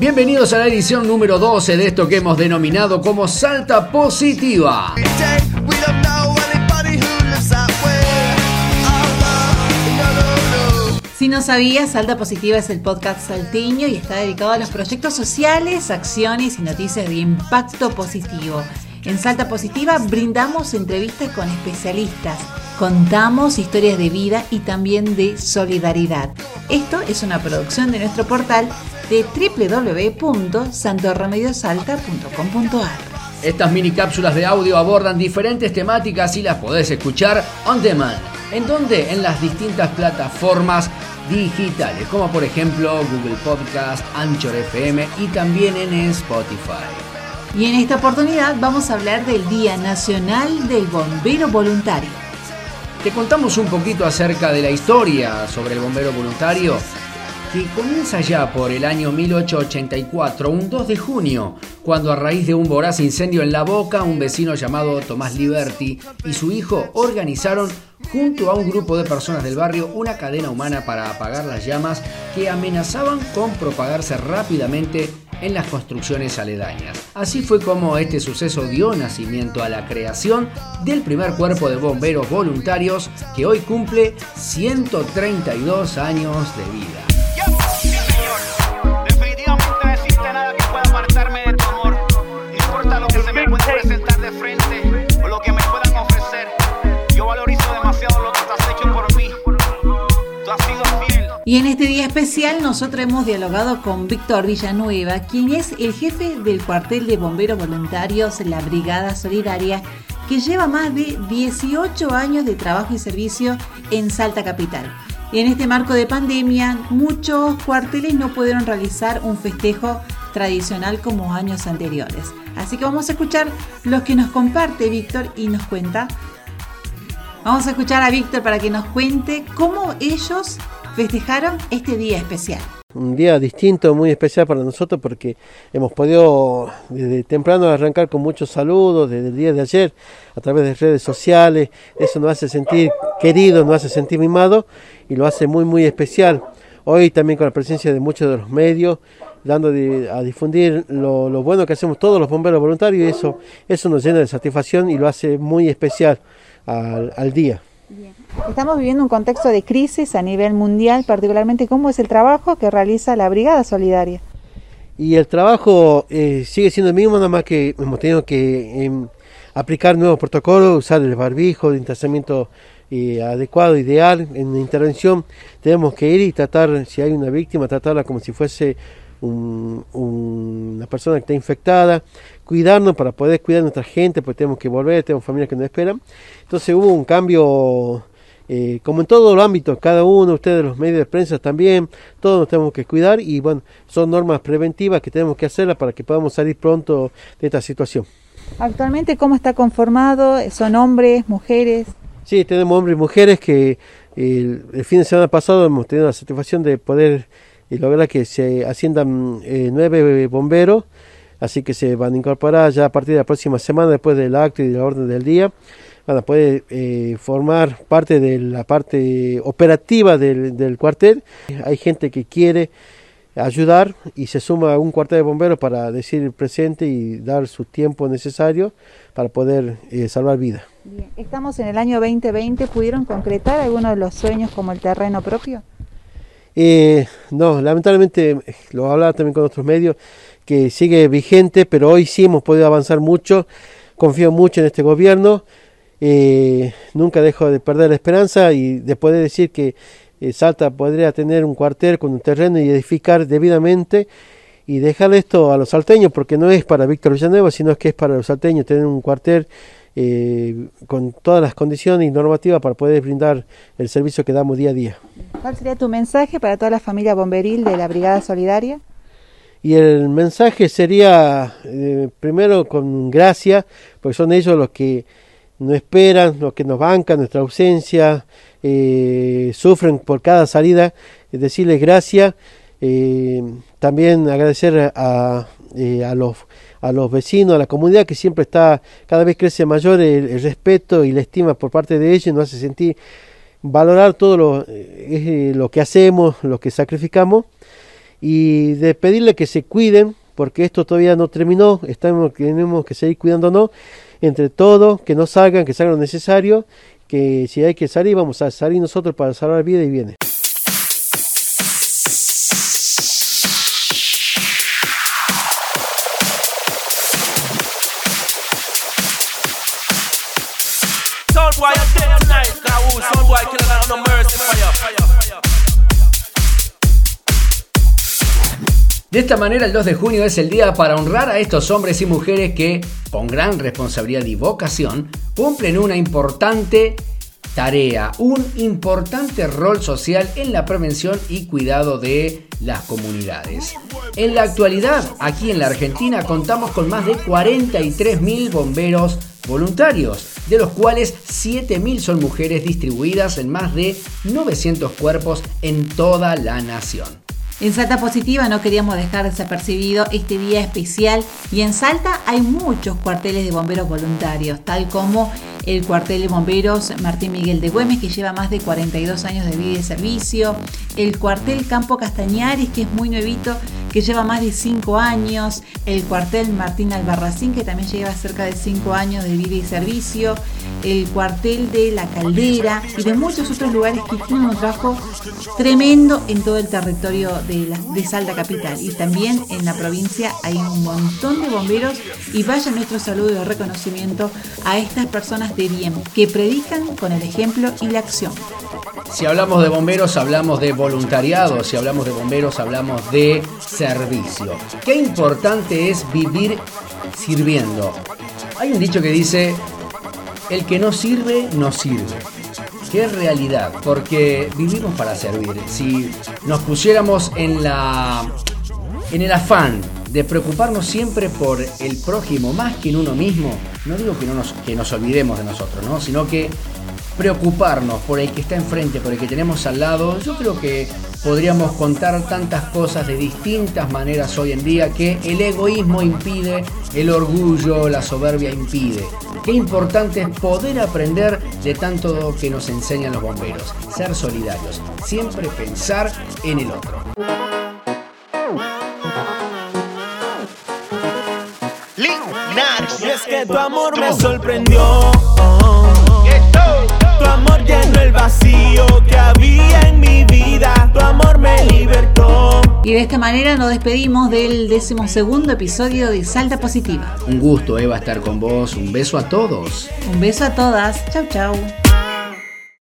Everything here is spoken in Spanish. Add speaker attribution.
Speaker 1: Bienvenidos a la edición número 12 de esto que hemos denominado como Salta Positiva.
Speaker 2: Si no sabías, Salta Positiva es el podcast salteño y está dedicado a los proyectos sociales, acciones y noticias de impacto positivo. En Salta Positiva brindamos entrevistas con especialistas, contamos historias de vida y también de solidaridad. Esto es una producción de nuestro portal de www.santorremediosalta.com.ar.
Speaker 1: Estas mini cápsulas de audio abordan diferentes temáticas y las podés escuchar on demand. ¿En dónde? En las distintas plataformas digitales, como por ejemplo Google Podcast, Anchor FM y también en Spotify.
Speaker 2: Y en esta oportunidad vamos a hablar del Día Nacional del Bombero Voluntario.
Speaker 1: Te contamos un poquito acerca de la historia sobre el bombero voluntario que comienza ya por el año 1884, un 2 de junio, cuando a raíz de un voraz incendio en La Boca, un vecino llamado Tomás Liberti y su hijo organizaron junto a un grupo de personas del barrio una cadena humana para apagar las llamas que amenazaban con propagarse rápidamente en las construcciones aledañas. Así fue como este suceso dio nacimiento a la creación del primer cuerpo de bomberos voluntarios que hoy cumple 132 años de vida.
Speaker 2: Y en este día especial nosotros hemos dialogado con Víctor Villanueva, quien es el jefe del cuartel de bomberos voluntarios, la Brigada Solidaria, que lleva más de 18 años de trabajo y servicio en Salta Capital. En este marco de pandemia, muchos cuarteles no pudieron realizar un festejo tradicional como años anteriores. Así que vamos a escuchar los que nos comparte Víctor y nos cuenta. Vamos a escuchar a Víctor para que nos cuente cómo ellos festejaron este día especial.
Speaker 3: Un día distinto, muy especial para nosotros porque hemos podido desde temprano arrancar con muchos saludos desde el día de ayer a través de redes sociales. Eso nos hace sentir queridos, nos hace sentir mimados y lo hace muy, muy especial. Hoy también con la presencia de muchos de los medios, dando a difundir lo, bueno que hacemos todos los bomberos voluntarios y eso, eso nos llena de satisfacción y lo hace muy especial al, al día.
Speaker 2: Estamos viviendo un contexto de crisis a nivel mundial, particularmente cómo es el trabajo que realiza la Brigada Solidaria.
Speaker 3: Y el trabajo eh, sigue siendo el mismo, nada más que hemos tenido que em, aplicar nuevos protocolos, usar el barbijo, de intensamiento eh, adecuado, ideal. En la intervención tenemos que ir y tratar, si hay una víctima, tratarla como si fuese una persona que está infectada, cuidarnos para poder cuidar a nuestra gente, porque tenemos que volver, tenemos familias que nos esperan. Entonces hubo un cambio, eh, como en todos los ámbitos, cada uno, ustedes los medios de prensa también, todos nos tenemos que cuidar y bueno, son normas preventivas que tenemos que hacerlas para que podamos salir pronto de esta situación.
Speaker 2: Actualmente, ¿cómo está conformado? ¿Son hombres, mujeres?
Speaker 3: Sí, tenemos hombres y mujeres que el, el fin de semana pasado hemos tenido la satisfacción de poder y logra que se asciendan eh, nueve bomberos, así que se van a incorporar ya a partir de la próxima semana, después del acto y de la orden del día, van a poder eh, formar parte de la parte operativa del, del cuartel. Hay gente que quiere ayudar y se suma a un cuartel de bomberos para decir presente y dar su tiempo necesario para poder eh, salvar vidas.
Speaker 2: Estamos en el año 2020, ¿pudieron concretar algunos de los sueños como el terreno propio?
Speaker 3: Eh, no, lamentablemente, lo hablaba también con otros medios, que sigue vigente, pero hoy sí hemos podido avanzar mucho. Confío mucho en este gobierno. Eh, nunca dejo de perder la esperanza y después de decir que eh, Salta podría tener un cuartel con un terreno y edificar debidamente y dejar esto a los salteños, porque no es para Víctor Villanueva, sino que es para los salteños tener un cuartel eh, con todas las condiciones y normativas para poder brindar el servicio que damos día a día.
Speaker 2: ¿Cuál sería tu mensaje para toda la familia bomberil de la Brigada Solidaria?
Speaker 3: Y el mensaje sería, eh, primero, con gracia, porque son ellos los que nos esperan, los que nos bancan nuestra ausencia, eh, sufren por cada salida, decirles gracias, también agradecer a, los a los vecinos, a la comunidad que siempre está, cada vez crece mayor el, respeto y la estima por parte de ellos, nos hace sentir valorar todo lo, eh, lo que hacemos, lo que sacrificamos y de pedirle que se cuiden, porque esto todavía no terminó, estamos, tenemos que seguir cuidándonos entre todos, que no salgan, que salgan lo necesario, que si hay que salir, vamos a salir nosotros para salvar vida y bienes.
Speaker 1: De esta manera el 2 de junio es el día para honrar a estos hombres y mujeres que, con gran responsabilidad y vocación, cumplen una importante tarea, un importante rol social en la prevención y cuidado de las comunidades. En la actualidad, aquí en la Argentina contamos con más de 43.000 bomberos voluntarios, de los cuales 7.000 son mujeres distribuidas en más de 900 cuerpos en toda la nación.
Speaker 2: En Salta Positiva no queríamos dejar desapercibido este día especial. Y en Salta hay muchos cuarteles de bomberos voluntarios, tal como el cuartel de bomberos Martín Miguel de Güemes, que lleva más de 42 años de vida y servicio, el cuartel Campo Castañares, que es muy nuevito, que lleva más de 5 años, el cuartel Martín Albarracín, que también lleva cerca de 5 años de vida y servicio, el cuartel de La Caldera y de muchos otros lugares que tienen un trabajo tremendo en todo el territorio de, la, Salta Capital. Y también en la provincia hay un montón de bomberos y vaya nuestro saludo de reconocimiento a estas personas de bien que predican con el ejemplo y la acción.
Speaker 1: Si hablamos de bomberos, hablamos de voluntariado. Si hablamos de bomberos, hablamos de servicio. Qué importante es vivir sirviendo. Hay un dicho que dice, el que no sirve, no sirve. Qué realidad, porque vivimos para servir. Si nos pusiéramos en la en el afán de preocuparnos siempre por el prójimo más que en uno mismo, no digo que, no nos, que nos olvidemos de nosotros, ¿no? sino que preocuparnos por el que está enfrente, por el que tenemos al lado, yo creo que podríamos contar tantas cosas de distintas maneras hoy en día que el egoísmo impide, el orgullo, la soberbia impide. Qué importante es poder aprender de tanto que nos enseñan los bomberos, ser solidarios, siempre pensar en el otro.
Speaker 4: es que tu amor me sorprendió
Speaker 2: manera nos despedimos del decimosegundo episodio de Salta Positiva.
Speaker 1: Un gusto, Eva, estar con vos. Un beso a todos.
Speaker 2: Un beso a todas. Chau, chau.